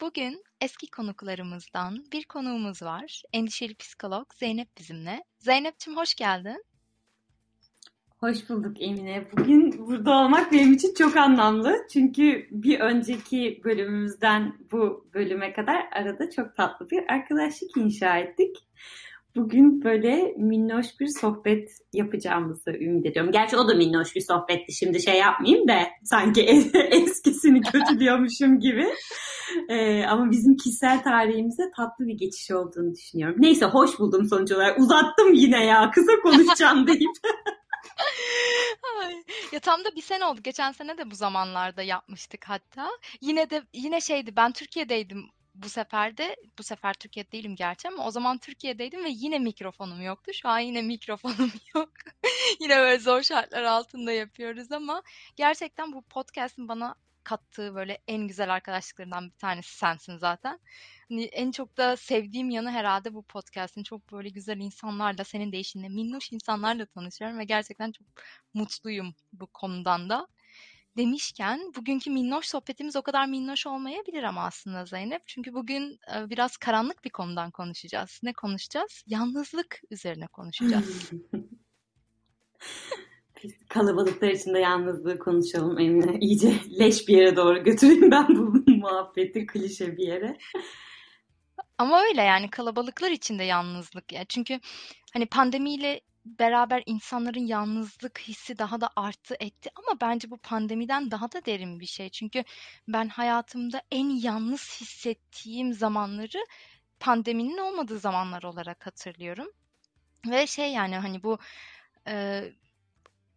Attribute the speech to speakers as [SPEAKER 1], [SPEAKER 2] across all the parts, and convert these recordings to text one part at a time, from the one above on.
[SPEAKER 1] Bugün eski konuklarımızdan bir konuğumuz var. Endişeli psikolog Zeynep bizimle. Zeynep'ciğim hoş geldin.
[SPEAKER 2] Hoş bulduk Emine. Bugün burada olmak benim için çok anlamlı. Çünkü bir önceki bölümümüzden bu bölüme kadar arada çok tatlı bir arkadaşlık inşa ettik. Bugün böyle minnoş bir sohbet yapacağımızı ümit ediyorum. Gerçi o da minnoş bir sohbetti. Şimdi şey yapmayayım da sanki eskisini kötülüyormuşum gibi. Ee, ama bizim kişisel tarihimize tatlı bir geçiş olduğunu düşünüyorum. Neyse hoş buldum sonuç olarak. Uzattım yine ya. Kısa konuşacağım deyip.
[SPEAKER 1] Ya tam da bir sene oldu. Geçen sene de bu zamanlarda yapmıştık hatta. Yine de yine şeydi ben Türkiye'deydim bu sefer de bu sefer Türkiye'de değilim gerçi ama o zaman Türkiye'deydim ve yine mikrofonum yoktu. Şu an yine mikrofonum yok. yine böyle zor şartlar altında yapıyoruz ama gerçekten bu podcast'ın bana kattığı böyle en güzel arkadaşlıklarından bir tanesi sensin zaten. Hani en çok da sevdiğim yanı herhalde bu podcast'in çok böyle güzel insanlarla, senin değişinle, minnoş insanlarla tanışıyorum ve gerçekten çok mutluyum bu konudan da demişken bugünkü minnoş sohbetimiz o kadar minnoş olmayabilir ama aslında Zeynep. Çünkü bugün biraz karanlık bir konudan konuşacağız. Ne konuşacağız? Yalnızlık üzerine konuşacağız.
[SPEAKER 2] Kalabalıklar içinde yalnızlığı konuşalım Emine. İyice leş bir yere doğru götüreyim ben bu muhabbeti klişe bir yere.
[SPEAKER 1] Ama öyle yani kalabalıklar içinde yalnızlık ya. Çünkü hani pandemiyle beraber insanların yalnızlık hissi daha da arttı etti ama bence bu pandemiden daha da derin bir şey. Çünkü ben hayatımda en yalnız hissettiğim zamanları pandeminin olmadığı zamanlar olarak hatırlıyorum. Ve şey yani hani bu e,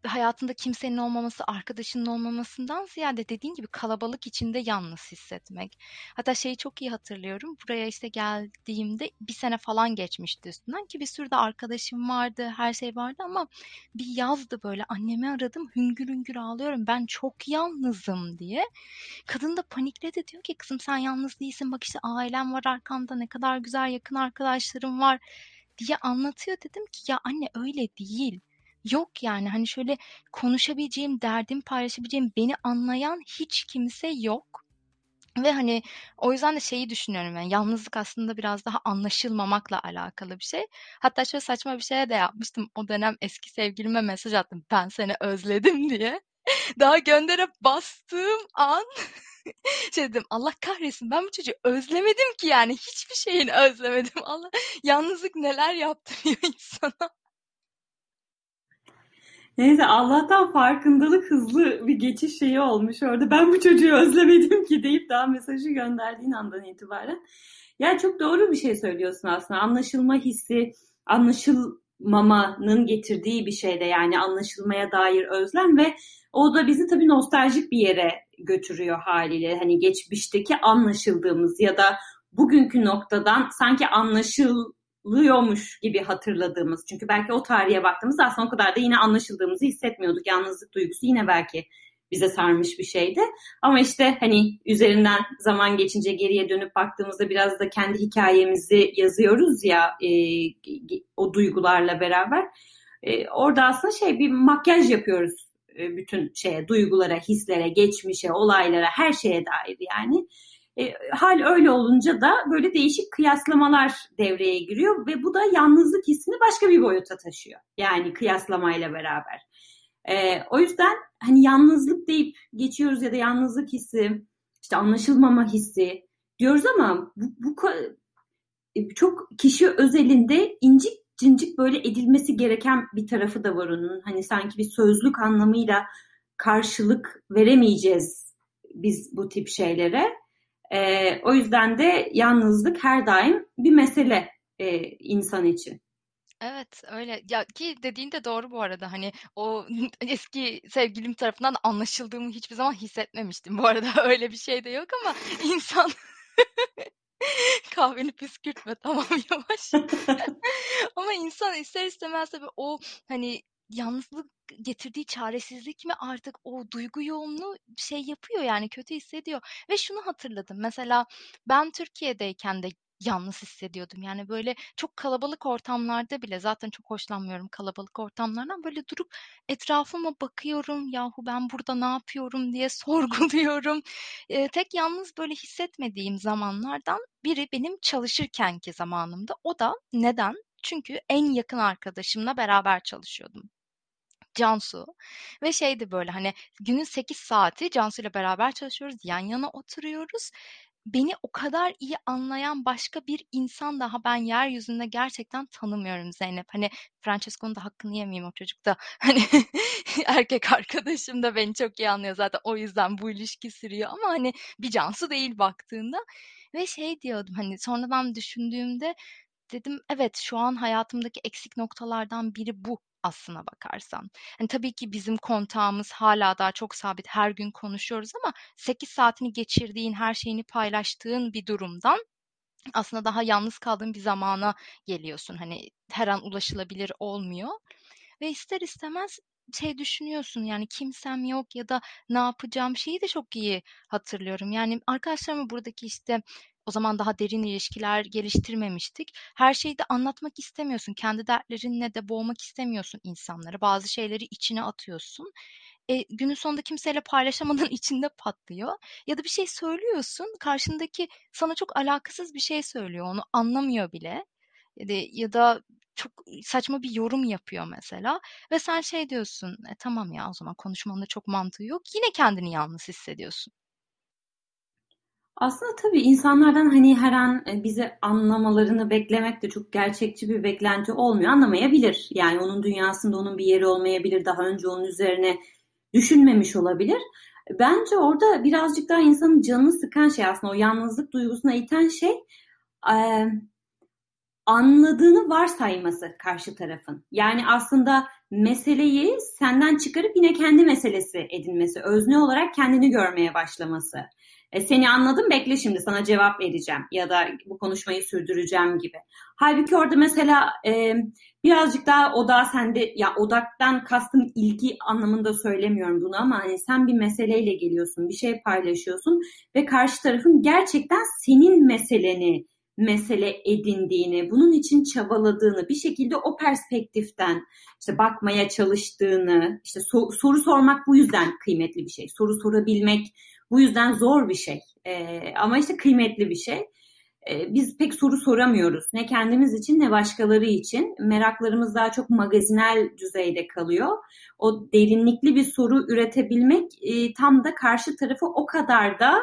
[SPEAKER 1] hayatında kimsenin olmaması, arkadaşının olmamasından ziyade dediğin gibi kalabalık içinde yalnız hissetmek. Hatta şeyi çok iyi hatırlıyorum. Buraya işte geldiğimde bir sene falan geçmişti üstünden ki bir sürü de arkadaşım vardı, her şey vardı ama bir yazdı böyle annemi aradım hüngür hüngür ağlıyorum ben çok yalnızım diye. Kadın da panikledi diyor ki kızım sen yalnız değilsin bak işte ailem var arkanda ne kadar güzel yakın arkadaşlarım var diye anlatıyor dedim ki ya anne öyle değil yok yani hani şöyle konuşabileceğim, derdim paylaşabileceğim, beni anlayan hiç kimse yok. Ve hani o yüzden de şeyi düşünüyorum yani yalnızlık aslında biraz daha anlaşılmamakla alakalı bir şey. Hatta şöyle saçma bir şeye de yapmıştım. O dönem eski sevgilime mesaj attım. Ben seni özledim diye. Daha gönderip bastığım an şey dedim Allah kahretsin ben bu çocuğu özlemedim ki yani hiçbir şeyini özlemedim. Allah yalnızlık neler yaptırıyor insana.
[SPEAKER 2] Neyse Allah'tan farkındalık hızlı bir geçiş şeyi olmuş orada. Ben bu çocuğu özlemedim ki deyip daha mesajı gönderdiğin andan itibaren. Ya çok doğru bir şey söylüyorsun aslında. Anlaşılma hissi, anlaşılmamanın getirdiği bir şey de yani anlaşılmaya dair özlem ve o da bizi tabii nostaljik bir yere götürüyor haliyle. Hani geçmişteki anlaşıldığımız ya da bugünkü noktadan sanki anlaşıl anlaşılıyormuş gibi hatırladığımız. Çünkü belki o tarihe baktığımızda aslında o kadar da yine anlaşıldığımızı hissetmiyorduk. Yalnızlık duygusu yine belki bize sarmış bir şeydi. Ama işte hani üzerinden zaman geçince geriye dönüp baktığımızda biraz da kendi hikayemizi yazıyoruz ya e, o duygularla beraber. E, orada aslında şey bir makyaj yapıyoruz e, bütün şeye, duygulara, hislere, geçmişe, olaylara, her şeye dair yani. E, hal öyle olunca da böyle değişik kıyaslamalar devreye giriyor ve bu da yalnızlık hissini başka bir boyuta taşıyor. Yani kıyaslamayla beraber. E, o yüzden hani yalnızlık deyip geçiyoruz ya da yalnızlık hissi, işte anlaşılmama hissi diyoruz ama bu, bu e, çok kişi özelinde incik cincik böyle edilmesi gereken bir tarafı da var onun. Hani sanki bir sözlük anlamıyla karşılık veremeyeceğiz biz bu tip şeylere. E, o yüzden de yalnızlık her daim bir mesele e, insan için.
[SPEAKER 1] Evet öyle ya ki dediğin de doğru bu arada hani o eski sevgilim tarafından anlaşıldığımı hiçbir zaman hissetmemiştim bu arada öyle bir şey de yok ama insan Kahveni püskürtme tamam yavaş. Ama insan ister istemez tabii o hani yalnızlık getirdiği çaresizlik mi artık o duygu yoğunluğu şey yapıyor yani kötü hissediyor. Ve şunu hatırladım mesela ben Türkiye'deyken de yalnız hissediyordum. Yani böyle çok kalabalık ortamlarda bile zaten çok hoşlanmıyorum kalabalık ortamlardan. Böyle durup etrafıma bakıyorum. Yahu ben burada ne yapıyorum diye sorguluyorum. Ee, tek yalnız böyle hissetmediğim zamanlardan biri benim çalışırkenki zamanımda. O da neden? Çünkü en yakın arkadaşımla beraber çalışıyordum. Cansu ve şeydi böyle hani günün 8 saati Cansu ile beraber çalışıyoruz. Yan yana oturuyoruz beni o kadar iyi anlayan başka bir insan daha ben yeryüzünde gerçekten tanımıyorum Zeynep. Hani Francesco'nun da hakkını yemeyeyim o çocuk da. Hani erkek arkadaşım da beni çok iyi anlıyor zaten o yüzden bu ilişki sürüyor ama hani bir Cansu değil baktığında. Ve şey diyordum hani sonradan düşündüğümde dedim evet şu an hayatımdaki eksik noktalardan biri bu aslına bakarsan. Hani tabii ki bizim kontağımız hala daha çok sabit. Her gün konuşuyoruz ama 8 saatini geçirdiğin, her şeyini paylaştığın bir durumdan aslında daha yalnız kaldığın bir zamana geliyorsun. Hani her an ulaşılabilir olmuyor. Ve ister istemez şey düşünüyorsun yani kimsem yok ya da ne yapacağım şeyi de çok iyi hatırlıyorum. Yani arkadaşlarımı buradaki işte o zaman daha derin ilişkiler geliştirmemiştik. Her şeyi de anlatmak istemiyorsun. Kendi dertlerinle de boğmak istemiyorsun insanları. Bazı şeyleri içine atıyorsun. E, günün sonunda kimseyle paylaşamadan içinde patlıyor. Ya da bir şey söylüyorsun. Karşındaki sana çok alakasız bir şey söylüyor. Onu anlamıyor bile. Ya da, ya da çok saçma bir yorum yapıyor mesela ve sen şey diyorsun e, tamam ya o zaman konuşmanın da çok mantığı yok yine kendini yalnız hissediyorsun.
[SPEAKER 2] Aslında tabii insanlardan hani her an e, bizi anlamalarını beklemek de çok gerçekçi bir beklenti olmuyor. Anlamayabilir. Yani onun dünyasında onun bir yeri olmayabilir. Daha önce onun üzerine düşünmemiş olabilir. Bence orada birazcık daha insanın canını sıkan şey aslında o yalnızlık duygusuna iten şey e, anladığını varsayması karşı tarafın. Yani aslında meseleyi senden çıkarıp yine kendi meselesi edinmesi, özne olarak kendini görmeye başlaması. E, seni anladım bekle şimdi sana cevap vereceğim ya da bu konuşmayı sürdüreceğim gibi. Halbuki orada mesela e, birazcık daha odağı sende ya odaktan kastım ilgi anlamında söylemiyorum bunu ama hani sen bir meseleyle geliyorsun, bir şey paylaşıyorsun ve karşı tarafın gerçekten senin meseleni mesele edindiğini, bunun için çabaladığını, bir şekilde o perspektiften işte bakmaya çalıştığını, işte so- soru sormak bu yüzden kıymetli bir şey. Soru sorabilmek bu yüzden zor bir şey. E, ama işte kıymetli bir şey. E, biz pek soru soramıyoruz. Ne kendimiz için ne başkaları için. Meraklarımız daha çok magazinel düzeyde kalıyor. O derinlikli bir soru üretebilmek e, tam da karşı tarafı o kadar da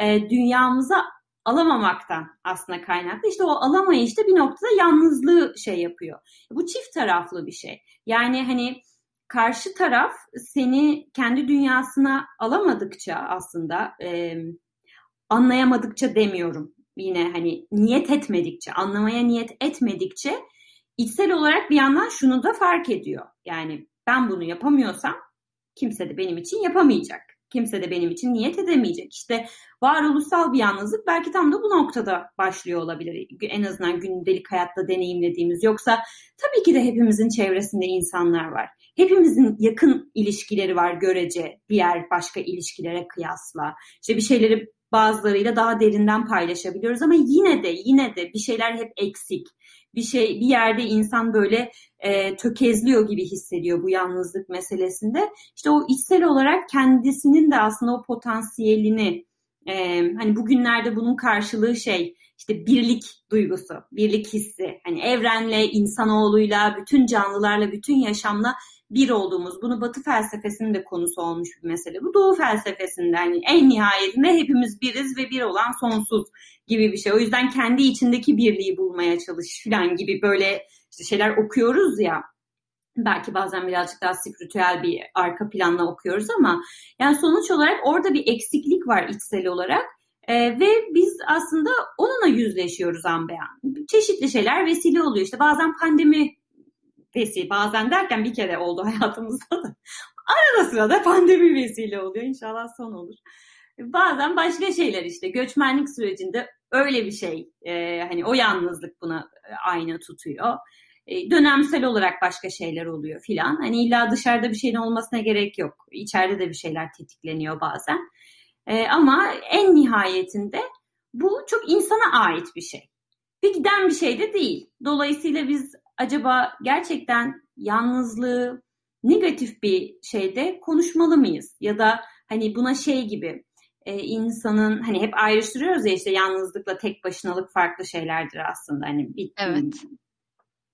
[SPEAKER 2] e, dünyamıza alamamaktan aslında kaynaklı. İşte o alamayışta bir noktada yalnızlığı şey yapıyor. Bu çift taraflı bir şey. Yani hani karşı taraf seni kendi dünyasına alamadıkça aslında e, anlayamadıkça demiyorum. Yine hani niyet etmedikçe, anlamaya niyet etmedikçe içsel olarak bir yandan şunu da fark ediyor. Yani ben bunu yapamıyorsam kimse de benim için yapamayacak. Kimse de benim için niyet edemeyecek. İşte varoluşsal bir yalnızlık belki tam da bu noktada başlıyor olabilir. En azından gündelik hayatta deneyimlediğimiz. Yoksa tabii ki de hepimizin çevresinde insanlar var. Hepimizin yakın ilişkileri var görece diğer başka ilişkilere kıyasla. İşte bir şeyleri bazılarıyla daha derinden paylaşabiliyoruz ama yine de yine de bir şeyler hep eksik. Bir şey bir yerde insan böyle e, tökezliyor gibi hissediyor bu yalnızlık meselesinde. İşte o içsel olarak kendisinin de aslında o potansiyelini e, hani bugünlerde bunun karşılığı şey işte birlik duygusu, birlik hissi. Hani evrenle, insanoğluyla, bütün canlılarla, bütün yaşamla bir olduğumuz, bunu Batı felsefesinin de konusu olmuş bir mesele. Bu Doğu felsefesinde hani en nihayetinde hepimiz biriz ve bir olan sonsuz gibi bir şey. O yüzden kendi içindeki birliği bulmaya çalış falan gibi böyle işte şeyler okuyoruz ya. Belki bazen birazcık daha spiritüel bir arka planla okuyoruz ama yani sonuç olarak orada bir eksiklik var içsel olarak. Ee, ve biz aslında onunla yüzleşiyoruz an beyan. Çeşitli şeyler vesile oluyor. İşte bazen pandemi vesile, bazen derken bir kere oldu hayatımızda da. Arada sırada pandemi vesile oluyor. İnşallah son olur. Bazen başka şeyler işte göçmenlik sürecinde öyle bir şey. E, hani o yalnızlık buna e, ayna tutuyor. E, dönemsel olarak başka şeyler oluyor filan. Hani illa dışarıda bir şeyin olmasına gerek yok. İçeride de bir şeyler tetikleniyor bazen. E, ama en nihayetinde bu çok insana ait bir şey. Ve giden bir şey de değil. Dolayısıyla biz acaba gerçekten yalnızlığı negatif bir şeyde konuşmalı mıyız? Ya da hani buna şey gibi e, insanın hani hep ayrıştırıyoruz ya işte yalnızlıkla tek başınalık farklı şeylerdir aslında. Hani bir, evet.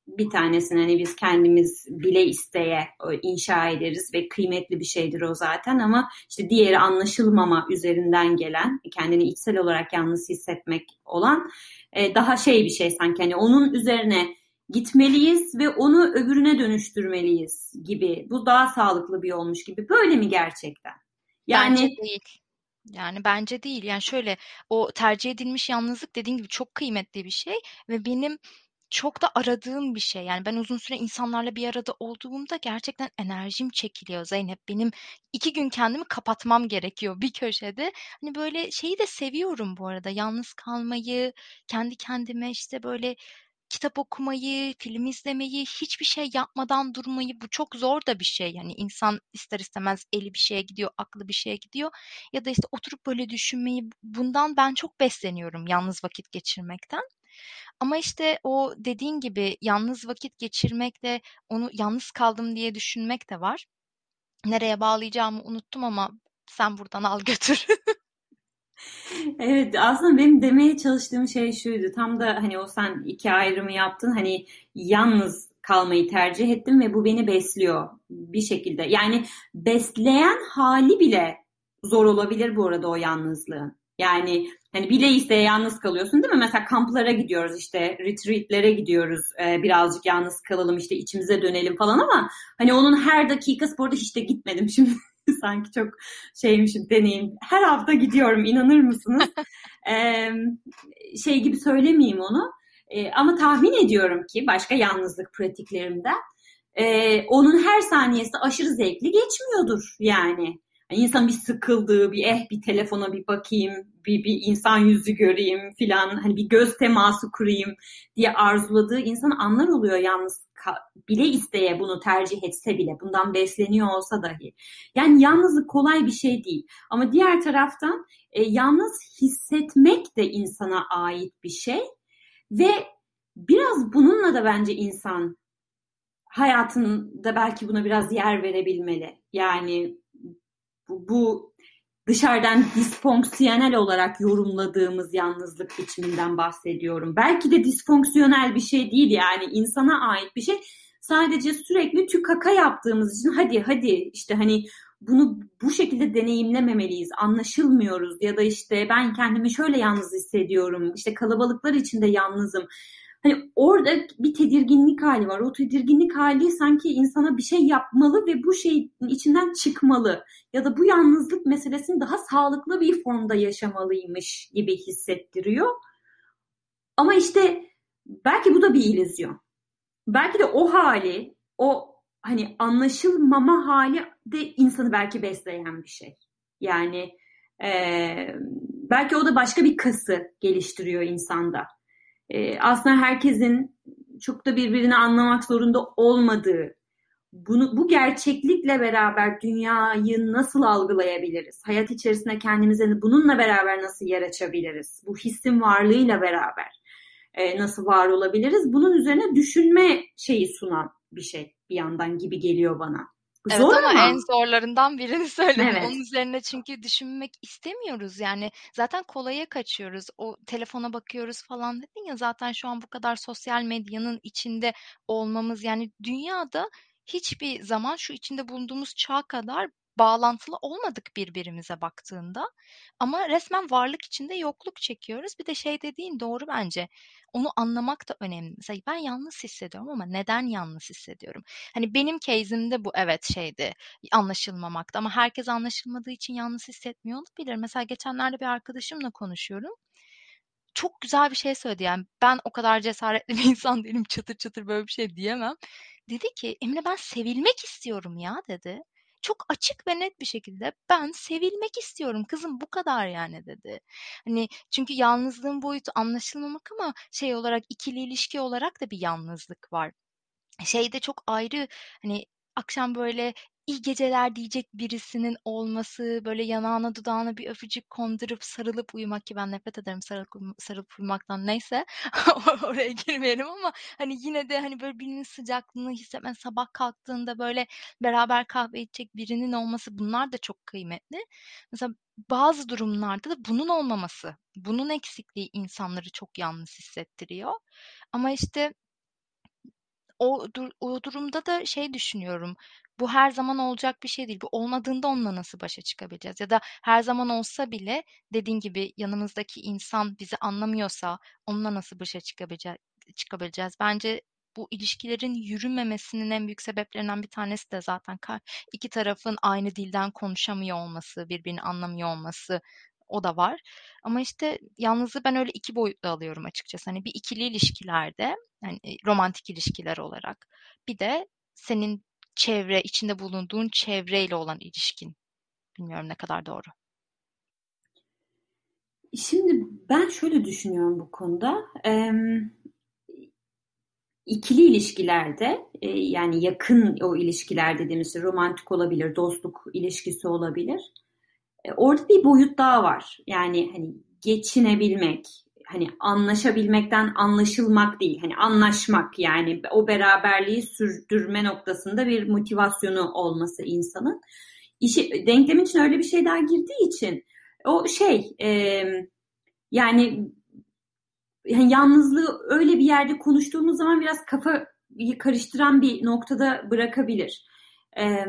[SPEAKER 2] bir tanesini hani biz kendimiz bile isteye inşa ederiz ve kıymetli bir şeydir o zaten ama işte diğeri anlaşılmama üzerinden gelen kendini içsel olarak yalnız hissetmek olan e, daha şey bir şey sanki hani onun üzerine gitmeliyiz ve onu öbürüne dönüştürmeliyiz gibi. Bu daha sağlıklı bir olmuş gibi. Böyle mi gerçekten?
[SPEAKER 1] Yani Bence değil. Yani bence değil. Yani şöyle o tercih edilmiş yalnızlık dediğin gibi çok kıymetli bir şey ve benim çok da aradığım bir şey. Yani ben uzun süre insanlarla bir arada olduğumda gerçekten enerjim çekiliyor Zeynep. Benim iki gün kendimi kapatmam gerekiyor bir köşede. Hani böyle şeyi de seviyorum bu arada. Yalnız kalmayı, kendi kendime işte böyle kitap okumayı, film izlemeyi, hiçbir şey yapmadan durmayı bu çok zor da bir şey. Yani insan ister istemez eli bir şeye gidiyor, aklı bir şeye gidiyor. Ya da işte oturup böyle düşünmeyi bundan ben çok besleniyorum yalnız vakit geçirmekten. Ama işte o dediğin gibi yalnız vakit geçirmekle onu yalnız kaldım diye düşünmek de var. Nereye bağlayacağımı unuttum ama sen buradan al götür.
[SPEAKER 2] Evet aslında benim demeye çalıştığım şey şuydu. Tam da hani o sen iki ayrımı yaptın. Hani yalnız kalmayı tercih ettim ve bu beni besliyor bir şekilde. Yani besleyen hali bile zor olabilir bu arada o yalnızlığın. Yani hani bile isteye yalnız kalıyorsun değil mi? Mesela kamplara gidiyoruz işte retreatlere gidiyoruz ee, birazcık yalnız kalalım işte içimize dönelim falan ama hani onun her dakikası bu arada hiç de gitmedim şimdi sanki çok şeymişim deneyim. Her hafta gidiyorum inanır mısınız? ee, şey gibi söylemeyeyim onu. Ee, ama tahmin ediyorum ki başka yalnızlık pratiklerimden e, onun her saniyesi aşırı zevkli geçmiyordur yani. İnsan bir sıkıldığı, bir eh bir telefona bir bakayım, bir, bir insan yüzü göreyim filan, hani bir göz teması kurayım diye arzuladığı insan anlar oluyor yalnız bile isteye bunu tercih etse bile, bundan besleniyor olsa dahi. Yani yalnızlık kolay bir şey değil. Ama diğer taraftan e, yalnız hissetmek de insana ait bir şey ve biraz bununla da bence insan hayatında belki buna biraz yer verebilmeli. Yani bu, bu dışarıdan disfonksiyonel olarak yorumladığımız yalnızlık biçiminden bahsediyorum. Belki de disfonksiyonel bir şey değil yani insana ait bir şey. Sadece sürekli tükaka yaptığımız için hadi hadi işte hani bunu bu şekilde deneyimlememeliyiz. Anlaşılmıyoruz ya da işte ben kendimi şöyle yalnız hissediyorum. İşte kalabalıklar içinde yalnızım Hani orada bir tedirginlik hali var. O tedirginlik hali sanki insana bir şey yapmalı ve bu şeyin içinden çıkmalı. Ya da bu yalnızlık meselesini daha sağlıklı bir formda yaşamalıymış gibi hissettiriyor. Ama işte belki bu da bir illüzyon. Belki de o hali, o hani anlaşılmama hali de insanı belki besleyen bir şey. Yani e, belki o da başka bir kası geliştiriyor insanda e, aslında herkesin çok da birbirini anlamak zorunda olmadığı, bunu bu gerçeklikle beraber dünyayı nasıl algılayabiliriz? Hayat içerisinde kendimize bununla beraber nasıl yer açabiliriz? Bu hissin varlığıyla beraber e, nasıl var olabiliriz? Bunun üzerine düşünme şeyi sunan bir şey bir yandan gibi geliyor bana.
[SPEAKER 1] Evet Zor ama, ama en zorlarından birini söyledim. Evet. Onun üzerine çünkü düşünmek istemiyoruz. Yani zaten kolaya kaçıyoruz. O telefona bakıyoruz falan dedin ya zaten şu an bu kadar sosyal medyanın içinde olmamız yani dünyada hiçbir zaman şu içinde bulunduğumuz çağ kadar bağlantılı olmadık birbirimize baktığında. Ama resmen varlık içinde yokluk çekiyoruz. Bir de şey dediğin doğru bence. Onu anlamak da önemli. Mesela ben yalnız hissediyorum ama neden yalnız hissediyorum? Hani benim case'imde bu evet şeydi anlaşılmamakta ama herkes anlaşılmadığı için yalnız hissetmiyor olabilir. Mesela geçenlerde bir arkadaşımla konuşuyorum çok güzel bir şey söyledi yani ben o kadar cesaretli bir insan değilim çatır çatır böyle bir şey diyemem. Dedi ki Emre ben sevilmek istiyorum ya dedi. Çok açık ve net bir şekilde ben sevilmek istiyorum kızım bu kadar yani dedi. Hani çünkü yalnızlığın boyutu anlaşılmamak ama şey olarak ikili ilişki olarak da bir yalnızlık var. Şeyde çok ayrı hani akşam böyle iyi geceler diyecek birisinin olması, böyle yanağına dudağına bir öpücük kondurup sarılıp uyumak ki ben nefret ederim sarılıp, sarılıp uyumaktan neyse oraya girmeyelim ama hani yine de hani böyle birinin sıcaklığını hissetmen sabah kalktığında böyle beraber kahve içecek birinin olması bunlar da çok kıymetli. Mesela bazı durumlarda da bunun olmaması, bunun eksikliği insanları çok yalnız hissettiriyor. Ama işte o, o durumda da şey düşünüyorum. Bu her zaman olacak bir şey değil. Bu olmadığında onunla nasıl başa çıkabileceğiz? Ya da her zaman olsa bile dediğin gibi yanımızdaki insan bizi anlamıyorsa onunla nasıl başa çıkabileceğiz? çıkabileceğiz. Bence bu ilişkilerin yürümemesinin en büyük sebeplerinden bir tanesi de zaten iki tarafın aynı dilden konuşamıyor olması, birbirini anlamıyor olması o da var. Ama işte yalnızlığı ben öyle iki boyutlu alıyorum açıkçası. Hani bir ikili ilişkilerde, yani romantik ilişkiler olarak. Bir de senin çevre, içinde bulunduğun çevreyle olan ilişkin. Bilmiyorum ne kadar doğru.
[SPEAKER 2] Şimdi ben şöyle düşünüyorum bu konuda. Ee, ikili ilişkilerde e, yani yakın o ilişkiler dediğimiz romantik olabilir, dostluk ilişkisi olabilir. E, orada bir boyut daha var. Yani hani geçinebilmek, hani anlaşabilmekten anlaşılmak değil, hani anlaşmak yani o beraberliği sürdürme noktasında bir motivasyonu olması insanın. İşi, denklemin için öyle bir şey daha girdiği için o şey e, yani, yani yalnızlığı öyle bir yerde konuştuğumuz zaman biraz kafayı karıştıran bir noktada bırakabilir. E,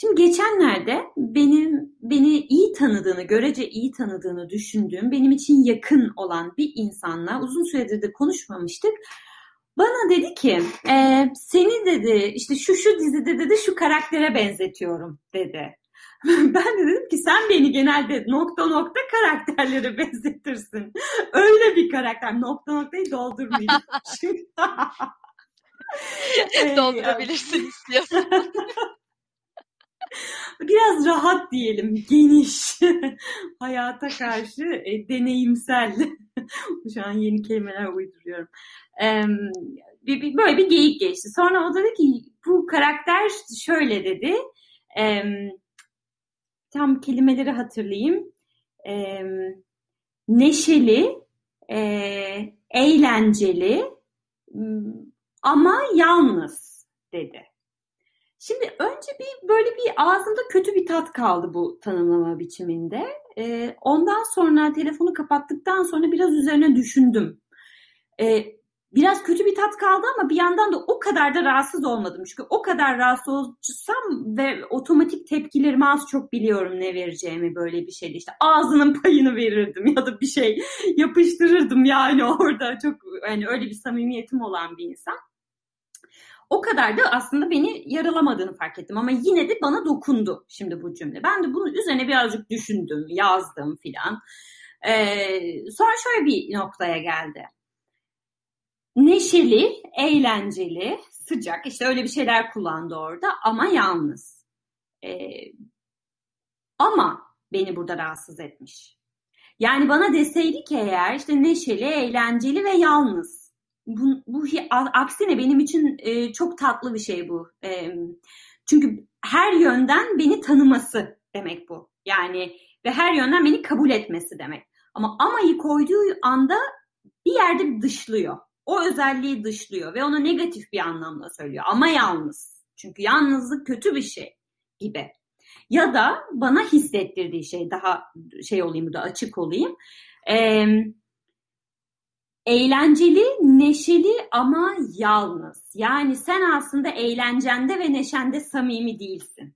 [SPEAKER 2] Şimdi geçenlerde benim beni iyi tanıdığını, görece iyi tanıdığını düşündüğüm, benim için yakın olan bir insanla uzun süredir de konuşmamıştık. Bana dedi ki, e, seni dedi işte şu şu dizide dedi şu karaktere benzetiyorum dedi. ben de dedim ki sen beni genelde nokta nokta karakterlere benzetirsin. Öyle bir karakter nokta noktayı doldurmayayım.
[SPEAKER 1] Doldurabilirsin istiyorsan.
[SPEAKER 2] Biraz rahat diyelim, geniş, hayata karşı e, deneyimsel. Şu an yeni kelimeler uyduruyorum. E, bir, bir, böyle bir geyik geçti. Sonra o dedi ki bu karakter şöyle dedi. E, tam kelimeleri hatırlayayım. E, neşeli, e, eğlenceli ama yalnız dedi. Şimdi önce bir böyle bir ağzımda kötü bir tat kaldı bu tanımlama biçiminde. Ee, ondan sonra telefonu kapattıktan sonra biraz üzerine düşündüm. Ee, biraz kötü bir tat kaldı ama bir yandan da o kadar da rahatsız olmadım. Çünkü o kadar rahatsız olsam ve otomatik tepkilerimi az çok biliyorum ne vereceğimi böyle bir şeyde. İşte ağzının payını verirdim ya da bir şey yapıştırırdım yani orada. Çok yani öyle bir samimiyetim olan bir insan. O kadar da aslında beni yaralamadığını fark ettim ama yine de bana dokundu şimdi bu cümle. Ben de bunun üzerine birazcık düşündüm, yazdım filan. Ee, sonra şöyle bir noktaya geldi. Neşeli, eğlenceli, sıcak işte öyle bir şeyler kullandı orada ama yalnız. Ee, ama beni burada rahatsız etmiş. Yani bana deseydi ki eğer işte neşeli, eğlenceli ve yalnız bu, bu aksine benim için e, çok tatlı bir şey bu. E, çünkü her yönden beni tanıması demek bu. Yani ve her yönden beni kabul etmesi demek. Ama amayı koyduğu anda bir yerde dışlıyor. O özelliği dışlıyor ve onu negatif bir anlamda söylüyor. Ama yalnız. Çünkü yalnızlık kötü bir şey gibi. Ya da bana hissettirdiği şey daha şey olayım burada açık olayım. Eee eğlenceli, neşeli ama yalnız. Yani sen aslında eğlencende ve neşende samimi değilsin.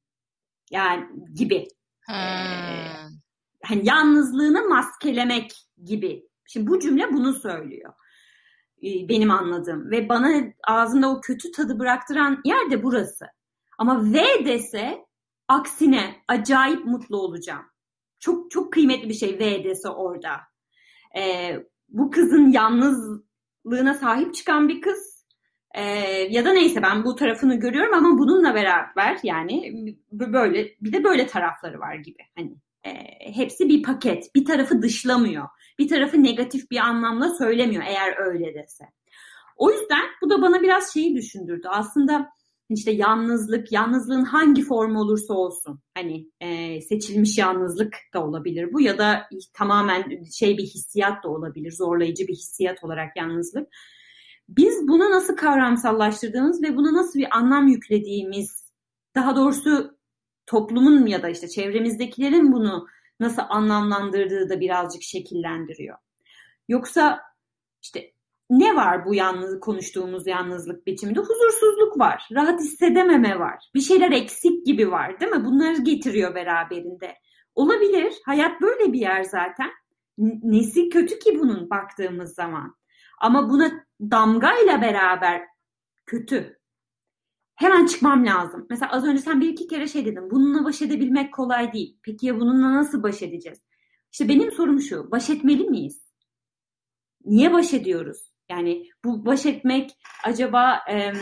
[SPEAKER 2] Yani gibi. Hmm. Ee, hani yalnızlığını maskelemek gibi. Şimdi bu cümle bunu söylüyor. Ee, benim anladığım. Ve bana ağzımda o kötü tadı bıraktıran yer de burası. Ama V dese aksine acayip mutlu olacağım. Çok çok kıymetli bir şey V dese orada. Ee, bu kızın yalnızlığına sahip çıkan bir kız. E, ya da neyse ben bu tarafını görüyorum ama bununla beraber yani böyle bir de böyle tarafları var gibi. Hani e, hepsi bir paket. Bir tarafı dışlamıyor. Bir tarafı negatif bir anlamda söylemiyor eğer öyle dese. O yüzden bu da bana biraz şeyi düşündürdü. Aslında işte yalnızlık, yalnızlığın hangi formu olursa olsun. Hani e, seçilmiş yalnızlık da olabilir bu ya da tamamen şey bir hissiyat da olabilir. Zorlayıcı bir hissiyat olarak yalnızlık. Biz bunu nasıl kavramsallaştırdığımız ve buna nasıl bir anlam yüklediğimiz, daha doğrusu toplumun ya da işte çevremizdekilerin bunu nasıl anlamlandırdığı da birazcık şekillendiriyor. Yoksa işte ne var bu yalnız konuştuğumuz yalnızlık biçiminde? Huzursuzluk var, rahat hissedememe var, bir şeyler eksik gibi var değil mi? Bunları getiriyor beraberinde. Olabilir, hayat böyle bir yer zaten. Nesi kötü ki bunun baktığımız zaman. Ama buna damgayla beraber kötü. Hemen çıkmam lazım. Mesela az önce sen bir iki kere şey dedin. Bununla baş edebilmek kolay değil. Peki ya bununla nasıl baş edeceğiz? İşte benim sorum şu. Baş etmeli miyiz? Niye baş ediyoruz? Yani bu baş etmek acaba e,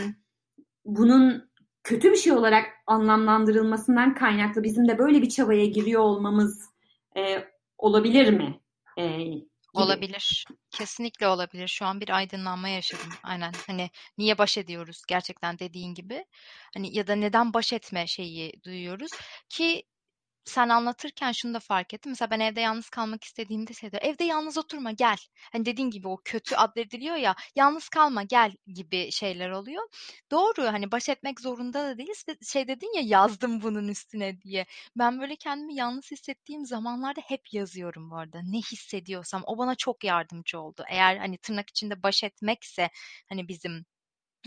[SPEAKER 2] bunun kötü bir şey olarak anlamlandırılmasından kaynaklı bizim de böyle bir çabaya giriyor olmamız e, olabilir mi? E,
[SPEAKER 1] Olabilir. Kesinlikle olabilir. Şu an bir aydınlanma yaşadım. Aynen. Hani niye baş ediyoruz gerçekten dediğin gibi. Hani ya da neden baş etme şeyi duyuyoruz ki sen anlatırken şunu da fark ettim. Mesela ben evde yalnız kalmak istediğimde şey diyor, evde yalnız oturma gel. Hani dediğin gibi o kötü addediliyor ya yalnız kalma gel gibi şeyler oluyor. Doğru hani baş etmek zorunda da değiliz. Şey dedin ya yazdım bunun üstüne diye. Ben böyle kendimi yalnız hissettiğim zamanlarda hep yazıyorum bu arada. Ne hissediyorsam o bana çok yardımcı oldu. Eğer hani tırnak içinde baş etmekse hani bizim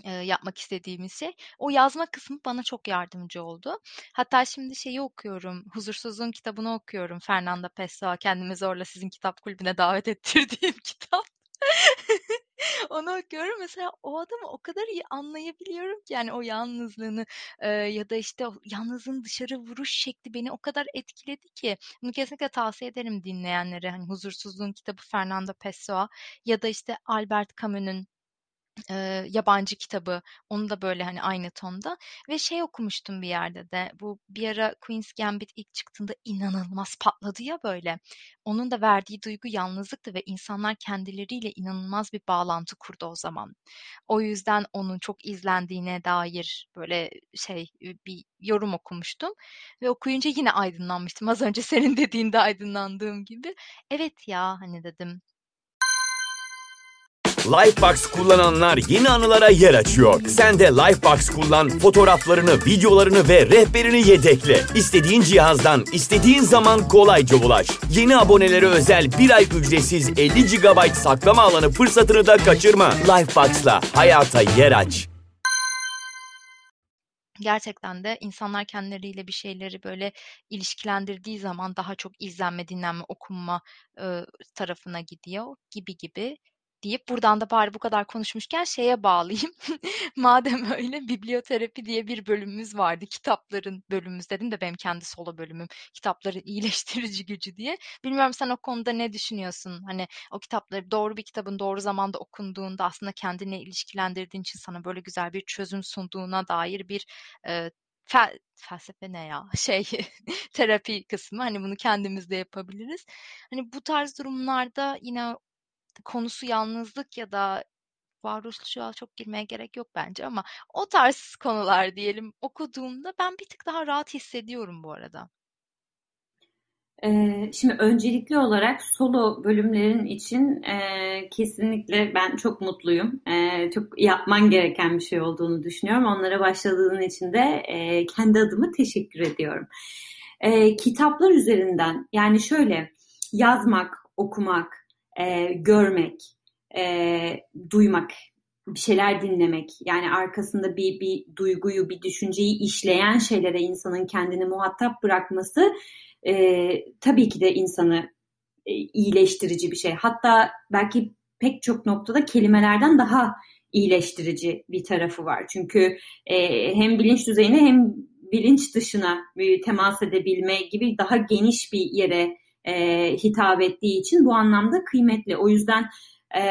[SPEAKER 1] yapmak istediğimiz şey. O yazma kısmı bana çok yardımcı oldu. Hatta şimdi şeyi okuyorum. Huzursuzluğun kitabını okuyorum. Fernanda Pessoa. Kendimi zorla sizin kitap kulübüne davet ettirdiğim kitap. Onu okuyorum. Mesela o adamı o kadar iyi anlayabiliyorum ki yani o yalnızlığını e, ya da işte o yalnızlığın dışarı vuruş şekli beni o kadar etkiledi ki bunu kesinlikle tavsiye ederim dinleyenlere. Hani Huzursuzluğun kitabı Fernanda Pessoa ya da işte Albert Camus'un Eee, yabancı kitabı. Onu da böyle hani aynı tonda ve şey okumuştum bir yerde de bu bir ara Queen's Gambit ilk çıktığında inanılmaz patladı ya böyle. Onun da verdiği duygu yalnızlıktı ve insanlar kendileriyle inanılmaz bir bağlantı kurdu o zaman. O yüzden onun çok izlendiğine dair böyle şey bir yorum okumuştum ve okuyunca yine aydınlanmıştım. Az önce senin dediğinde aydınlandığım gibi. Evet ya hani dedim
[SPEAKER 3] Lifebox kullananlar yeni anılara yer açıyor. Sen de Lifebox kullan, fotoğraflarını, videolarını ve rehberini yedekle. İstediğin cihazdan, istediğin zaman kolayca ulaş. Yeni abonelere özel bir ay ücretsiz 50 GB saklama alanı fırsatını da kaçırma. Lifebox'la hayata yer aç.
[SPEAKER 1] Gerçekten de insanlar kendileriyle bir şeyleri böyle ilişkilendirdiği zaman daha çok izlenme, dinlenme, okunma e, tarafına gidiyor gibi gibi deyip buradan da bari bu kadar konuşmuşken şeye bağlayayım. Madem öyle biblioterapi diye bir bölümümüz vardı. Kitapların bölümümüz dedim de benim kendi solo bölümüm. Kitapların iyileştirici gücü diye. Bilmiyorum sen o konuda ne düşünüyorsun? Hani o kitapları doğru bir kitabın doğru zamanda okunduğunda aslında kendine ilişkilendirdiğin için sana böyle güzel bir çözüm sunduğuna dair bir e, fel, felsefe ne ya şey terapi kısmı hani bunu kendimiz de yapabiliriz. Hani bu tarz durumlarda yine konusu yalnızlık ya da varoluşçuya çok girmeye gerek yok bence ama o tarz konular diyelim okuduğumda ben bir tık daha rahat hissediyorum bu arada.
[SPEAKER 2] Ee, şimdi öncelikli olarak solo bölümlerin için e, kesinlikle ben çok mutluyum. E, çok yapman gereken bir şey olduğunu düşünüyorum. Onlara başladığın için de e, kendi adıma teşekkür ediyorum. E, kitaplar üzerinden yani şöyle yazmak, okumak, e, görmek, e, duymak, bir şeyler dinlemek, yani arkasında bir, bir duyguyu, bir düşünceyi işleyen şeylere insanın kendini muhatap bırakması e, tabii ki de insanı e, iyileştirici bir şey. Hatta belki pek çok noktada kelimelerden daha iyileştirici bir tarafı var. Çünkü e, hem bilinç düzeyine hem bilinç dışına bir temas edebilme gibi daha geniş bir yere e, hitap ettiği için bu anlamda kıymetli. O yüzden e,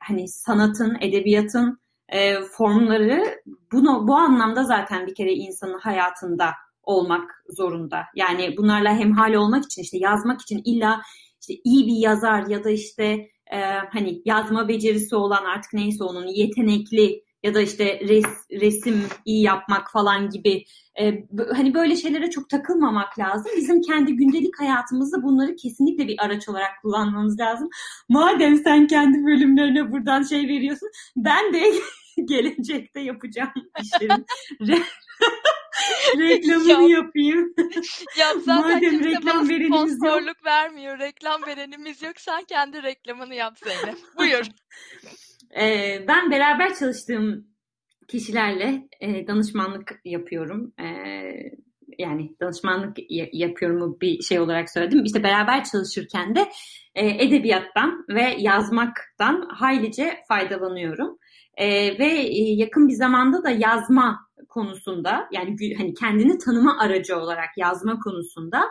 [SPEAKER 2] hani sanatın, edebiyatın e, formları bunu bu anlamda zaten bir kere insanın hayatında olmak zorunda. Yani bunlarla hemhal olmak için işte yazmak için illa işte iyi bir yazar ya da işte e, hani yazma becerisi olan artık neyse onun yetenekli ya da işte res, resim iyi yapmak falan gibi e, hani böyle şeylere çok takılmamak lazım. Bizim kendi gündelik hayatımızda bunları kesinlikle bir araç olarak kullanmamız lazım. Madem sen kendi bölümlerine buradan şey veriyorsun ben de gelecekte yapacağım işlerin reklamını Yap. yapayım.
[SPEAKER 1] Yap zaten Madem kimse reklam bana sponsorluk yok. vermiyor. Reklam verenimiz yok. Sen kendi reklamını yap Zeynep. Buyur.
[SPEAKER 2] Ee, ben beraber çalıştığım kişilerle e, danışmanlık yapıyorum. E, yani danışmanlık yapıyorum bir şey olarak söyledim. İşte beraber çalışırken de e, edebiyattan ve yazmaktan haylice faydalanıyorum. E, ve e, yakın bir zamanda da yazma konusunda yani hani kendini tanıma aracı olarak yazma konusunda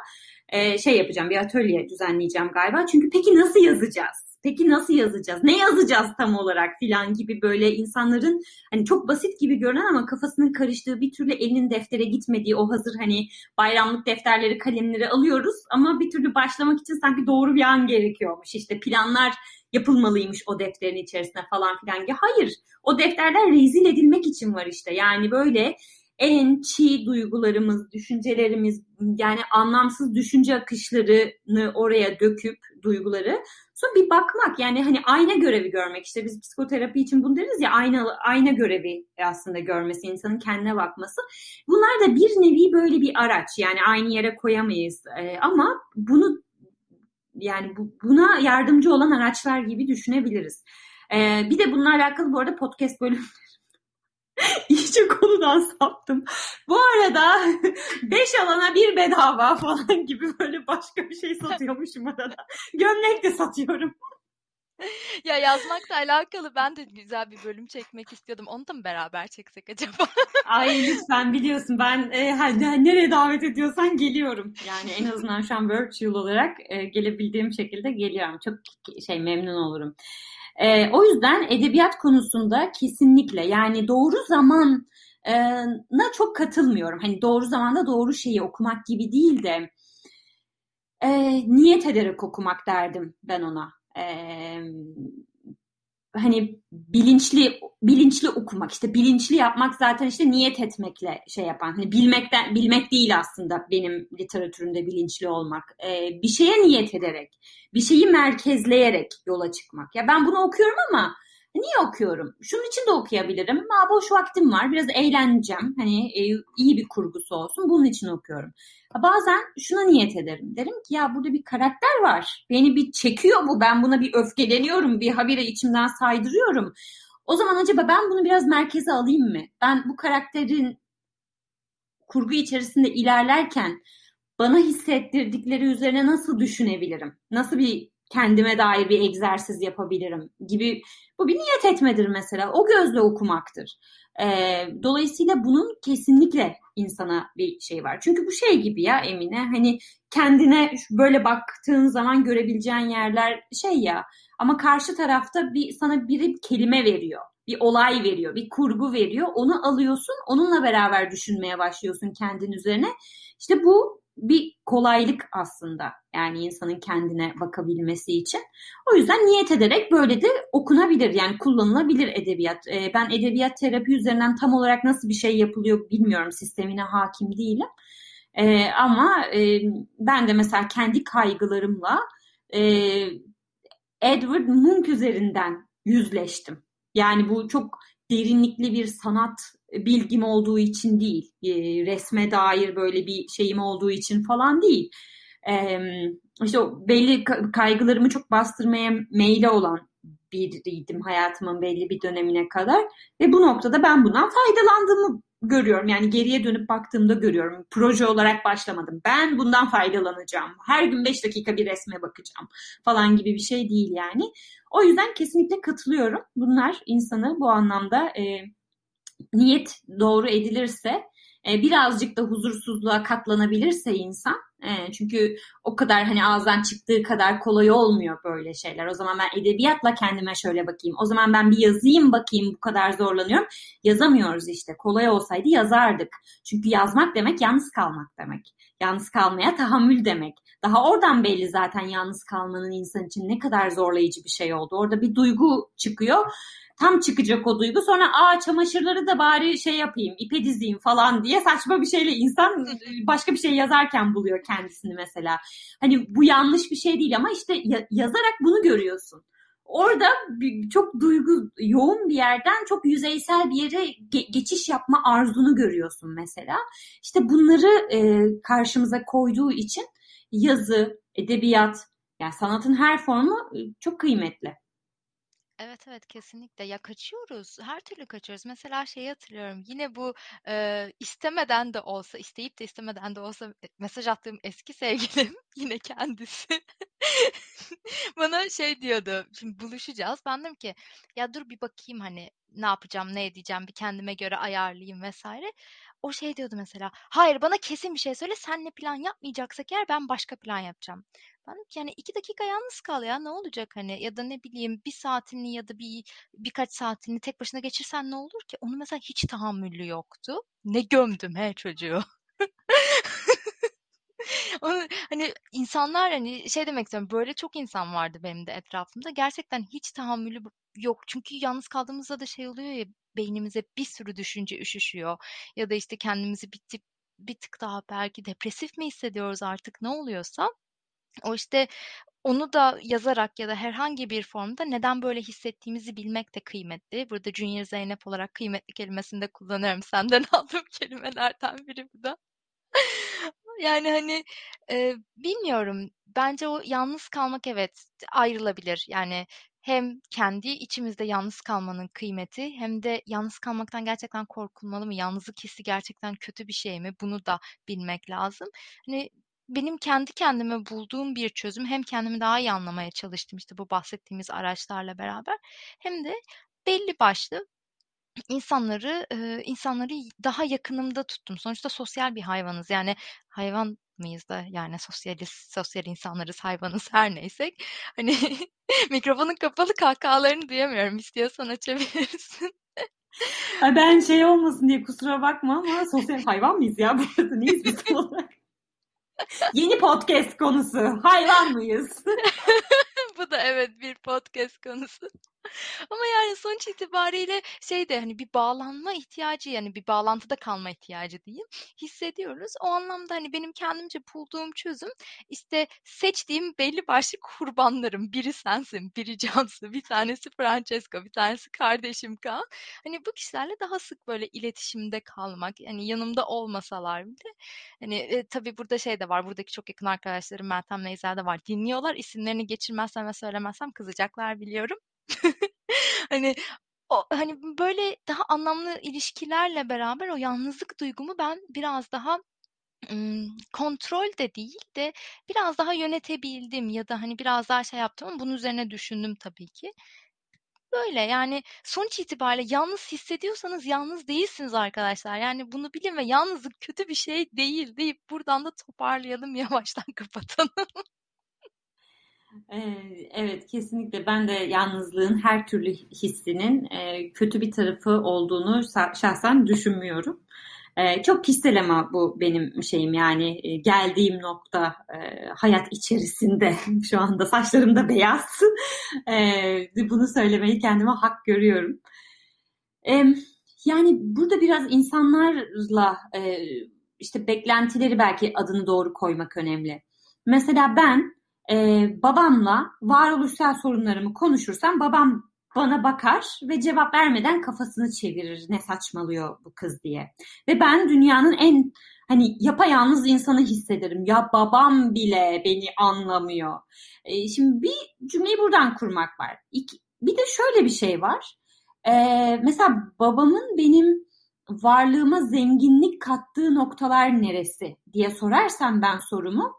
[SPEAKER 2] şey yapacağım bir atölye düzenleyeceğim galiba. Çünkü peki nasıl yazacağız? Peki nasıl yazacağız? Ne yazacağız tam olarak filan gibi böyle insanların hani çok basit gibi görünen ama kafasının karıştığı bir türlü elinin deftere gitmediği o hazır hani bayramlık defterleri kalemleri alıyoruz ama bir türlü başlamak için sanki doğru bir an gerekiyormuş. İşte planlar yapılmalıymış o defterin içerisine falan filan. Hayır o defterler rezil edilmek için var işte yani böyle en çiğ duygularımız, düşüncelerimiz yani anlamsız düşünce akışlarını oraya döküp duyguları sonra bir bakmak yani hani ayna görevi görmek işte biz psikoterapi için bunu deriz ya ayna ayna görevi aslında görmesi insanın kendine bakması. Bunlar da bir nevi böyle bir araç yani aynı yere koyamayız ee, ama bunu yani bu, buna yardımcı olan araçlar gibi düşünebiliriz. Ee, bir de bununla alakalı bu arada podcast bölümleri İyice konudan saptım. Bu arada 5 alana bir bedava falan gibi böyle başka bir şey satıyormuşum arada. Gömlek de satıyorum.
[SPEAKER 1] ya yazmakla alakalı ben de güzel bir bölüm çekmek istiyordum. Onu da mı beraber çeksek acaba?
[SPEAKER 2] Ay lütfen biliyorsun ben e, hani, nereye davet ediyorsan geliyorum. Yani en azından şu an virtual olarak e, gelebildiğim şekilde geliyorum. Çok şey memnun olurum. E, o yüzden edebiyat konusunda kesinlikle yani doğru zaman na çok katılmıyorum. Hani doğru zamanda doğru şeyi okumak gibi değil de e, niyet ederek okumak derdim ben ona. E, hani bilinçli bilinçli okumak işte bilinçli yapmak zaten işte niyet etmekle şey yapan hani bilmekten bilmek değil aslında benim literatürümde bilinçli olmak. Ee, bir şeye niyet ederek bir şeyi merkezleyerek yola çıkmak. Ya ben bunu okuyorum ama Niye okuyorum? Şunun için de okuyabilirim. Ha, boş vaktim var. Biraz eğleneceğim. Hani e, iyi bir kurgusu olsun. Bunun için okuyorum. Ha, bazen şuna niyet ederim. Derim ki ya burada bir karakter var. Beni bir çekiyor bu. Ben buna bir öfkeleniyorum. Bir habire içimden saydırıyorum. O zaman acaba ben bunu biraz merkeze alayım mı? Ben bu karakterin kurgu içerisinde ilerlerken bana hissettirdikleri üzerine nasıl düşünebilirim? Nasıl bir kendime dair bir egzersiz yapabilirim gibi bu bir niyet etmedir mesela. O gözle okumaktır. E, dolayısıyla bunun kesinlikle insana bir şey var. Çünkü bu şey gibi ya Emine hani kendine böyle baktığın zaman görebileceğin yerler şey ya ama karşı tarafta bir sana biri kelime veriyor. Bir olay veriyor, bir kurgu veriyor. Onu alıyorsun, onunla beraber düşünmeye başlıyorsun kendin üzerine. İşte bu bir kolaylık aslında. Yani insanın kendine bakabilmesi için. O yüzden niyet ederek böyle de okunabilir. Yani kullanılabilir edebiyat. E, ben edebiyat terapi üzerinden tam olarak nasıl bir şey yapılıyor bilmiyorum. Sistemine hakim değilim. E, ama e, ben de mesela kendi kaygılarımla e, Edward Munch üzerinden yüzleştim. Yani bu çok derinlikli bir sanat bilgim olduğu için değil, e, resme dair böyle bir şeyim olduğu için falan değil. E, işte o belli kaygılarımı çok bastırmaya meyli olan biriydim hayatımın belli bir dönemine kadar ve bu noktada ben bundan faydalandığımı görüyorum. Yani geriye dönüp baktığımda görüyorum. Proje olarak başlamadım. Ben bundan faydalanacağım. Her gün 5 dakika bir resme bakacağım falan gibi bir şey değil yani. O yüzden kesinlikle katılıyorum. Bunlar insanı bu anlamda e, niyet doğru edilirse e, birazcık da huzursuzluğa katlanabilirse insan E, çünkü o kadar hani ağızdan çıktığı kadar kolay olmuyor böyle şeyler. O zaman ben edebiyatla kendime şöyle bakayım. O zaman ben bir yazayım bakayım bu kadar zorlanıyorum. Yazamıyoruz işte. Kolay olsaydı yazardık. Çünkü yazmak demek yalnız kalmak demek. Yalnız kalmaya tahammül demek. Daha oradan belli zaten yalnız kalmanın insan için ne kadar zorlayıcı bir şey oldu. Orada bir duygu çıkıyor tam çıkacak o duygu. Sonra aa çamaşırları da bari şey yapayım, ipe dizeyim falan diye saçma bir şeyle insan başka bir şey yazarken buluyor kendisini mesela. Hani bu yanlış bir şey değil ama işte yazarak bunu görüyorsun. Orada çok duygu yoğun bir yerden çok yüzeysel bir yere ge- geçiş yapma arzunu görüyorsun mesela. İşte bunları e, karşımıza koyduğu için yazı, edebiyat, yani sanatın her formu e, çok kıymetli.
[SPEAKER 1] Evet, evet, kesinlikle. Ya, kaçıyoruz, her türlü kaçıyoruz. Mesela şeyi hatırlıyorum, yine bu, eee, istemeden de olsa, isteyip de istemeden de olsa e mesaj attığım eski sevgilim, yine kendisi, bana şey diyordu, şimdi buluşacağız. Ben dedim ki, "Ya, dur bir bakayım, hani, ne yapacağım, ne edeceğim, bir kendime göre ayarlayayım." vesaire. O şey diyordu mesela, "Hayır, bana kesin bir şey söyle, seninle plan yapmayacaksak eğer ben başka plan yapacağım." Ben dedim ki, "Yani 2 dakika yalnız kal ya, ne olacak hani? Ya da ne bileyim, bir saatini ya da bir birkaç saatini tek başına geçirsen ne olur ki?" Onun mesela hiç tahammülü yoktu. Ne gömdüm he çocuğu. Onu, hani, insanlar, hani, şey demek istiyorum, böyle çok insan vardı benim de etrafımda. Gerçekten hiç tahammülü yok. Çünkü yalnız kaldığımızda da şey oluyor ya, beynimize bir sürü düşünce üşüşüyor ya da, işte, kendimizi bir tık bir tık daha belki depresif mi hissediyoruz artık ne oluyorsa o, işte, onu da yazarak ya da herhangi bir formda neden böyle hissettiğimizi bilmek de kıymetli. Burada Junior Zeynep olarak kıymetli kelimesini de kullanıyorum. Senden aldığım kelimelerden biri bu da. Yani, hani, eee, bilmiyorum. Bence o yalnız kalmak evet, ayrılabilir. Yani hem kendi içimizde yalnız kalmanın kıymeti hem de yalnız kalmaktan gerçekten korkulmalı mı? Yalnızlık hissi gerçekten kötü bir şey mi? Bunu da bilmek lazım. Hani, benim kendi kendime bulduğum bir çözüm hem kendimi daha iyi anlamaya çalıştım, işte, bu bahsettiğimiz araçlarla beraber hem de belli başlı insanları, insanları daha yakınımda tuttum. Sonuçta sosyal bir hayvanız. Yani hayvan mıyız da yani sosyaliz, sosyal insanlarız, hayvanız her neysek. Hani mikrofonun kapalı kahkahalarını duyamıyorum. İstiyorsan açabilirsin.
[SPEAKER 2] ben şey olmasın diye kusura bakma ama sosyal hayvan mıyız ya? Bu neyiz biz olarak? Yeni podcast konusu. Hayvan mıyız?
[SPEAKER 1] Bu da evet bir podcast konusu. Ama yani sonuç itibariyle şey de hani bir bağlanma ihtiyacı yani bir bağlantıda kalma ihtiyacı diyeyim hissediyoruz. O anlamda hani benim kendimce bulduğum çözüm işte seçtiğim belli başlı kurbanlarım. Biri sensin, biri Cansu, bir tanesi Francesco, bir tanesi kardeşim Kaan. Hani bu kişilerle daha sık böyle iletişimde kalmak. Yani yanımda olmasalar bile. Hani e, tabii burada şey de var. Buradaki çok yakın arkadaşlarım Meltem Neyzel de var. Dinliyorlar. İsimlerini geçirmezsem ve söylemezsem kızacaklar biliyorum. Hani, o hani, böyle daha anlamlı ilişkilerle beraber o yalnızlık duygumu ben biraz daha, kontrol de değil de biraz daha yönetebildim ya da, hani, biraz daha şey yaptım bunun üzerine düşündüm tabii ki. Böyle, yani, sonuç itibariyle yalnız hissediyorsanız yalnız değilsiniz arkadaşlar. Yani, bunu bilin ve yalnızlık kötü bir şey değil deyip buradan da toparlayalım, yavaştan kapatalım.
[SPEAKER 2] Evet kesinlikle ben de yalnızlığın her türlü hissinin kötü bir tarafı olduğunu şahsen düşünmüyorum. Çok kişisel ama bu benim şeyim yani geldiğim nokta hayat içerisinde şu anda saçlarım da beyaz. Bunu söylemeyi kendime hak görüyorum. Yani burada biraz insanlarla işte beklentileri belki adını doğru koymak önemli. Mesela ben e, babamla varoluşsal sorunlarımı konuşursam babam bana bakar ve cevap vermeden kafasını çevirir ne saçmalıyor bu kız diye. Ve ben dünyanın en hani yapayalnız insanı hissederim. Ya babam bile beni anlamıyor. E, şimdi bir cümleyi buradan kurmak var. İki, bir de şöyle bir şey var. E, mesela babamın benim varlığıma zenginlik kattığı noktalar neresi diye sorarsam ben sorumu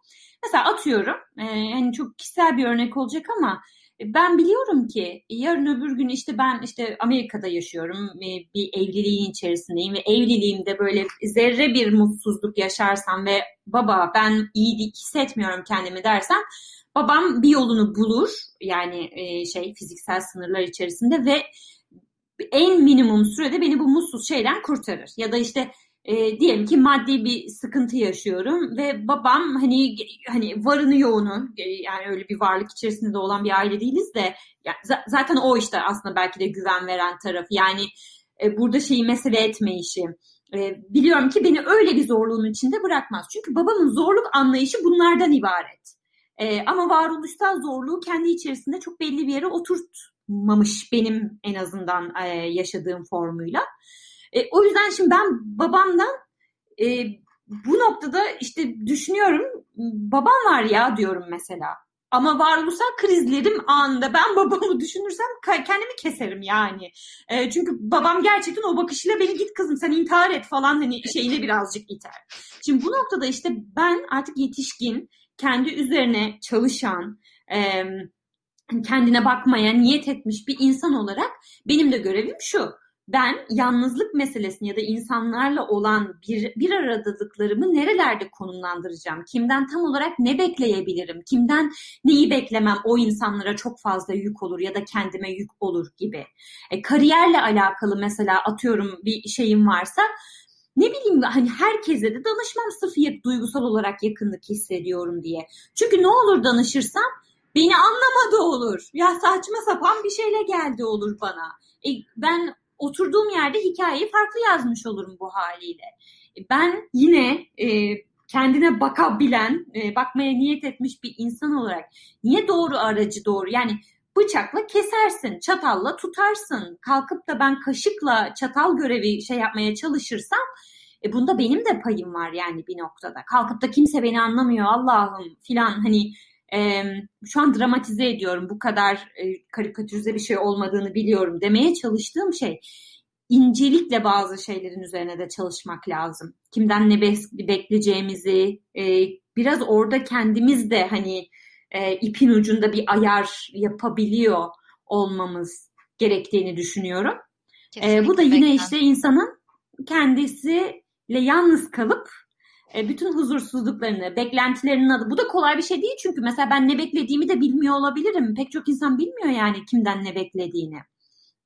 [SPEAKER 2] Mesela atıyorum, e, hani çok kişisel bir örnek olacak ama ben biliyorum ki yarın öbür gün işte ben işte Amerika'da yaşıyorum bir evliliğin içerisindeyim ve evliliğimde böyle zerre bir mutsuzluk yaşarsam ve baba ben iyi hissetmiyorum kendimi dersem babam bir yolunu bulur yani şey fiziksel sınırlar içerisinde ve en minimum sürede beni bu mutsuz şeyden kurtarır. Ya da işte e, diyelim ki maddi bir sıkıntı yaşıyorum ve babam hani hani varını yoğunu e, yani öyle bir varlık içerisinde olan bir aile değiliz de yani zaten o işte aslında belki de güven veren taraf. Yani e, burada şeyi mesele etmeyişi. E, biliyorum ki beni öyle bir zorluğun içinde bırakmaz. Çünkü babamın zorluk anlayışı bunlardan ibaret. E, ama varoluşsal zorluğu kendi içerisinde çok belli bir yere oturtmamış benim en azından e, yaşadığım formuyla. E, o yüzden şimdi ben babamdan e, bu noktada işte düşünüyorum babam var ya diyorum mesela. Ama varoluşsal krizlerim anında ben babamı düşünürsem kendimi keserim yani. E, çünkü babam gerçekten o bakışıyla beni git kızım sen intihar et falan hani şeyine birazcık iter. Şimdi bu noktada işte ben artık yetişkin, kendi üzerine çalışan, e, kendine bakmaya niyet etmiş bir insan olarak benim de görevim şu ben yalnızlık meselesini ya da insanlarla olan bir, bir aradalıklarımı nerelerde konumlandıracağım? Kimden tam olarak ne bekleyebilirim? Kimden neyi beklemem o insanlara çok fazla yük olur ya da kendime yük olur gibi. E, kariyerle alakalı mesela atıyorum bir şeyim varsa ne bileyim hani herkese de danışmam sırf duygusal olarak yakınlık hissediyorum diye. Çünkü ne olur danışırsam beni anlamadı olur. Ya saçma sapan bir şeyle geldi olur bana. E, ben oturduğum yerde hikayeyi farklı yazmış olurum bu haliyle. E, ben yine e, kendine bakabilen, e, bakmaya niyet etmiş bir insan olarak niye doğru aracı doğru yani bıçakla kesersin, çatalla tutarsın. Kalkıp da ben kaşıkla çatal görevi şey yapmaya çalışırsam e bunda benim de payım var yani bir noktada. Kalkıp da kimse beni anlamıyor Allah'ım filan hani e, şu an dramatize ediyorum bu kadar e, karikatürize bir şey olmadığını biliyorum demeye çalıştığım şey incelikle bazı şeylerin üzerine de çalışmak lazım. Kimden ne bekleyeceğimizi e, biraz orada kendimiz de hani e, ipin ucunda bir ayar yapabiliyor olmamız gerektiğini düşünüyorum. E, bu da yine işte insanın kendisiyle yalnız kalıp e, bütün huzursuzluklarını, beklentilerinin adı. Bu da kolay bir şey değil çünkü mesela ben ne beklediğimi de bilmiyor olabilirim. Pek çok insan bilmiyor yani kimden ne beklediğini.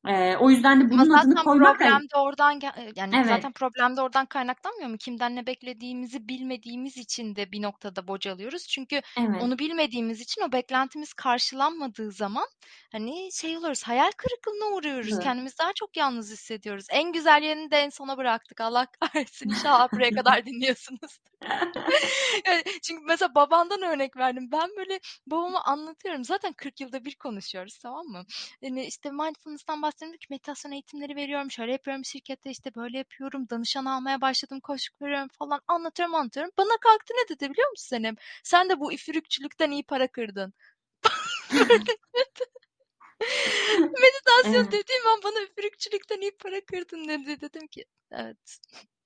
[SPEAKER 2] Ee, o yüzden de bunun adını koymak
[SPEAKER 1] problem de oradan yani evet. zaten problem de oradan kaynaklanmıyor mu? Kimden ne beklediğimizi bilmediğimiz için de bir noktada bocalıyoruz. Çünkü evet. onu bilmediğimiz için o beklentimiz karşılanmadığı zaman hani şey oluruz hayal kırıklığına uğruyoruz. Evet. Kendimizi daha çok yalnız hissediyoruz. En güzel yerini de en sona bıraktık. Allah kahretsin inşallah buraya kadar dinliyorsunuz. yani çünkü mesela babandan örnek verdim. Ben böyle babama anlatıyorum. Zaten 40 yılda bir konuşuyoruz tamam mı? Yani işte mindfulness'tan bahsediyorum ki meditasyon eğitimleri veriyorum. Şöyle yapıyorum şirkette işte böyle yapıyorum. Danışan almaya başladım. Koşuk veriyorum falan. Anlatıyorum anlatıyorum. Bana kalktı ne dedi biliyor musun Senem? Sen de bu üfürükçülükten iyi para kırdın. Meditasyon evet. dediğim an bana üfürükçülükten iyi para kırdın dedi. Dedim ki evet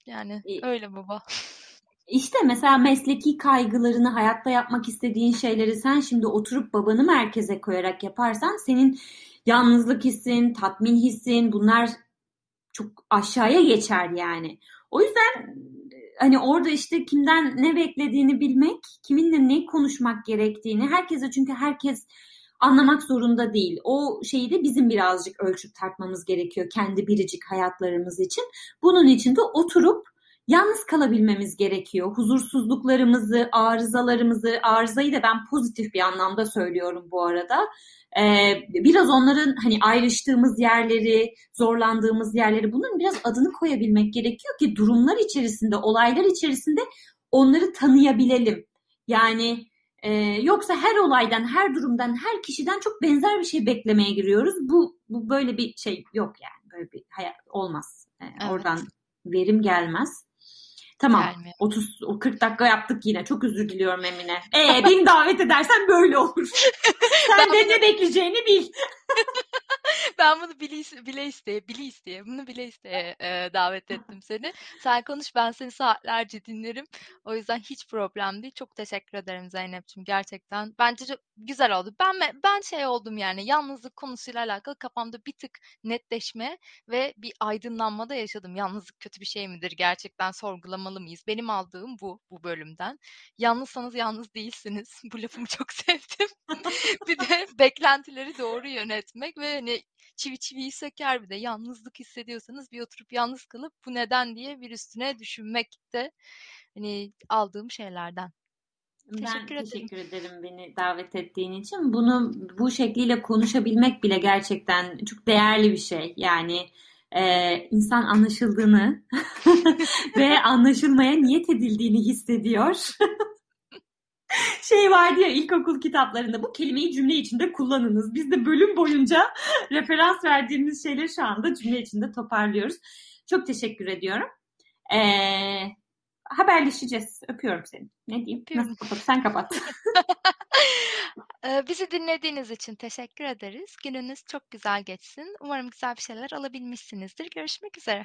[SPEAKER 1] yani öyle baba.
[SPEAKER 2] İşte mesela mesleki kaygılarını, hayatta yapmak istediğin şeyleri sen şimdi oturup babanı merkeze koyarak yaparsan senin yalnızlık hissin, tatmin hissin bunlar çok aşağıya geçer yani. O yüzden hani orada işte kimden ne beklediğini bilmek, kiminle ne konuşmak gerektiğini herkese çünkü herkes anlamak zorunda değil. O şeyi de bizim birazcık ölçüp tartmamız gerekiyor kendi biricik hayatlarımız için. Bunun için de oturup yalnız kalabilmemiz gerekiyor. Huzursuzluklarımızı, arızalarımızı, arızayı da ben pozitif bir anlamda söylüyorum bu arada. Ee, biraz onların hani ayrıştığımız yerleri, zorlandığımız yerleri bunun biraz adını koyabilmek gerekiyor ki durumlar içerisinde, olaylar içerisinde onları tanıyabilelim. Yani e, yoksa her olaydan, her durumdan, her kişiden çok benzer bir şey beklemeye giriyoruz. Bu, bu böyle bir şey yok yani. Böyle bir hayat olmaz. Yani evet. Oradan verim gelmez. Tamam. Gelmiyor. 30 40 dakika yaptık yine. Çok özür diliyorum Emine. Ee beni davet edersen böyle olur. Sen de ne bekleyeceğini bil.
[SPEAKER 1] ben bunu bile, bile isteye, bile isteye, bunu bile isteye e, davet ettim seni. Sen konuş ben seni saatlerce dinlerim. O yüzden hiç problem değil. Çok teşekkür ederim Zeynep'ciğim gerçekten. Bence çok güzel oldu. Ben ben şey oldum yani yalnızlık konusuyla alakalı kafamda bir tık netleşme ve bir aydınlanma da yaşadım. Yalnızlık kötü bir şey midir? Gerçekten sorgulamalı mıyız? Benim aldığım bu bu bölümden. Yalnızsanız yalnız değilsiniz. Bu lafımı çok sevdim. bir de beklentileri doğru yönetmek ve hani çivi çiviyi söker bir de yalnızlık hissediyorsanız bir oturup yalnız kalıp bu neden diye bir üstüne düşünmek de hani aldığım şeylerden.
[SPEAKER 2] Teşekkür ben teşekkür ederim. ederim beni davet ettiğin için. Bunu bu şekliyle konuşabilmek bile gerçekten çok değerli bir şey. Yani e, insan anlaşıldığını ve anlaşılmaya niyet edildiğini hissediyor. şey vardı ya ilkokul kitaplarında bu kelimeyi cümle içinde kullanınız. Biz de bölüm boyunca referans verdiğimiz şeyleri şu anda cümle içinde toparlıyoruz. Çok teşekkür ediyorum. Ee, haberleşeceğiz. Öpüyorum seni. Ne diyeyim? Öpüyorum. Nasıl kapat? Sen kapat.
[SPEAKER 1] Bizi dinlediğiniz için teşekkür ederiz. Gününüz çok güzel geçsin. Umarım güzel bir şeyler alabilmişsinizdir. Görüşmek üzere.